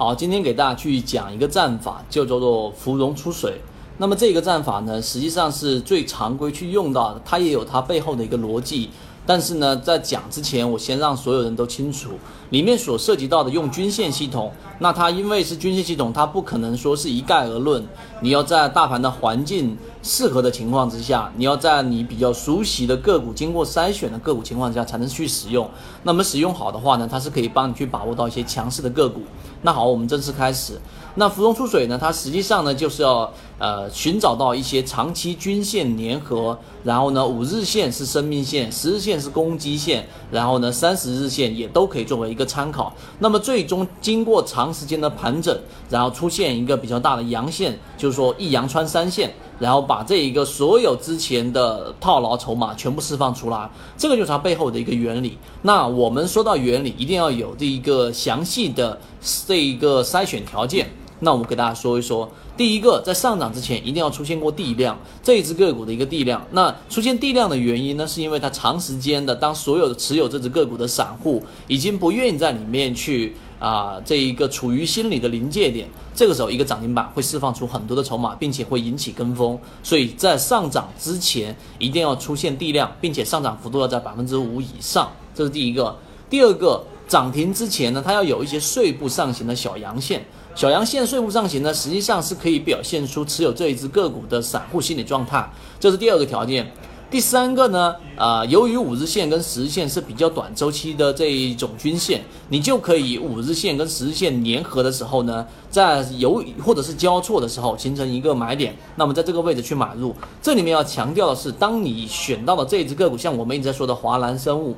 好，今天给大家去讲一个战法，就叫做芙蓉出水。那么这个战法呢，实际上是最常规去用到的，它也有它背后的一个逻辑。但是呢，在讲之前，我先让所有人都清楚，里面所涉及到的用均线系统，那它因为是均线系统，它不可能说是一概而论。你要在大盘的环境适合的情况之下，你要在你比较熟悉的个股、经过筛选的个股情况之下才能去使用。那么使用好的话呢，它是可以帮你去把握到一些强势的个股。那好，我们正式开始。那浮动出水呢？它实际上呢就是要呃寻找到一些长期均线粘合，然后呢五日线是生命线，十日线是攻击线，然后呢三十日线也都可以作为一个参考。那么最终经过长长时间的盘整，然后出现一个比较大的阳线，就是说一阳穿三线，然后把这一个所有之前的套牢筹码全部释放出来，这个就是它背后的一个原理。那我们说到原理，一定要有这一个详细的这一个筛选条件。那我们给大家说一说，第一个，在上涨之前一定要出现过地量，这一只个股的一个地量。那出现地量的原因呢，是因为它长时间的，当所有的持有这只个股的散户已经不愿意在里面去啊，这一个处于心理的临界点，这个时候一个涨停板会释放出很多的筹码，并且会引起跟风。所以在上涨之前一定要出现地量，并且上涨幅度要在百分之五以上，这是第一个。第二个。涨停之前呢，它要有一些碎步上行的小阳线，小阳线碎步上行呢，实际上是可以表现出持有这一只个股的散户心理状态，这是第二个条件。第三个呢，啊，由于五日线跟十日线是比较短周期的这一种均线，你就可以五日线跟十日线粘合的时候呢，在有或者是交错的时候形成一个买点，那么在这个位置去买入。这里面要强调的是，当你选到了这只个股，像我们一直在说的华南生物。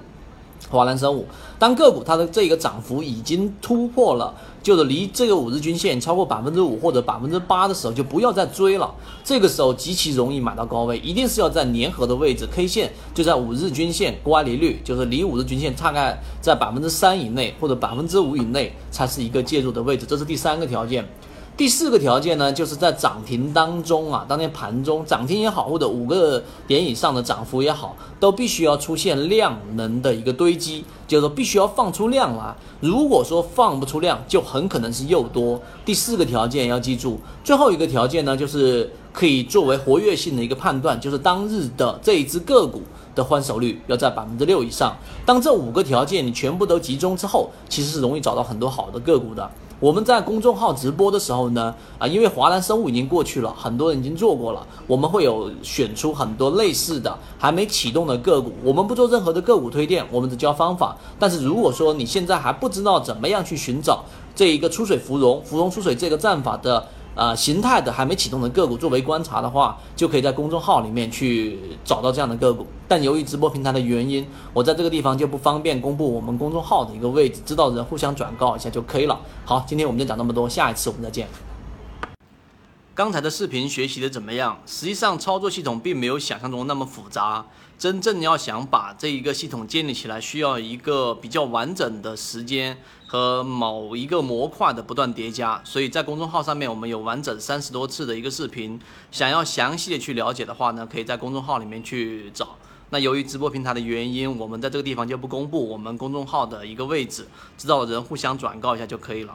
华南生物，当个股它的这个涨幅已经突破了，就是离这个五日均线超过百分之五或者百分之八的时候，就不要再追了。这个时候极其容易买到高位，一定是要在粘合的位置，K 线就在五日均线乖离率，就是离五日均线大概在百分之三以内或者百分之五以内，才是一个介入的位置。这是第三个条件。第四个条件呢，就是在涨停当中啊，当天盘中涨停也好，或者五个点以上的涨幅也好，都必须要出现量能的一个堆积，就是说必须要放出量来。如果说放不出量，就很可能是诱多。第四个条件要记住，最后一个条件呢，就是可以作为活跃性的一个判断，就是当日的这一只个股的换手率要在百分之六以上。当这五个条件你全部都集中之后，其实是容易找到很多好的个股的。我们在公众号直播的时候呢，啊，因为华南生物已经过去了，很多人已经做过了，我们会有选出很多类似的还没启动的个股。我们不做任何的个股推荐，我们只教方法。但是如果说你现在还不知道怎么样去寻找这一个出水芙蓉、芙蓉出水这个战法的。呃，形态的还没启动的个股作为观察的话，就可以在公众号里面去找到这样的个股。但由于直播平台的原因，我在这个地方就不方便公布我们公众号的一个位置，知道的人互相转告一下就可以了。好，今天我们就讲这么多，下一次我们再见。刚才的视频学习的怎么样？实际上操作系统并没有想象中那么复杂。真正要想把这一个系统建立起来，需要一个比较完整的时间和某一个模块的不断叠加。所以在公众号上面，我们有完整三十多次的一个视频。想要详细的去了解的话呢，可以在公众号里面去找。那由于直播平台的原因，我们在这个地方就不公布我们公众号的一个位置，知道的人互相转告一下就可以了。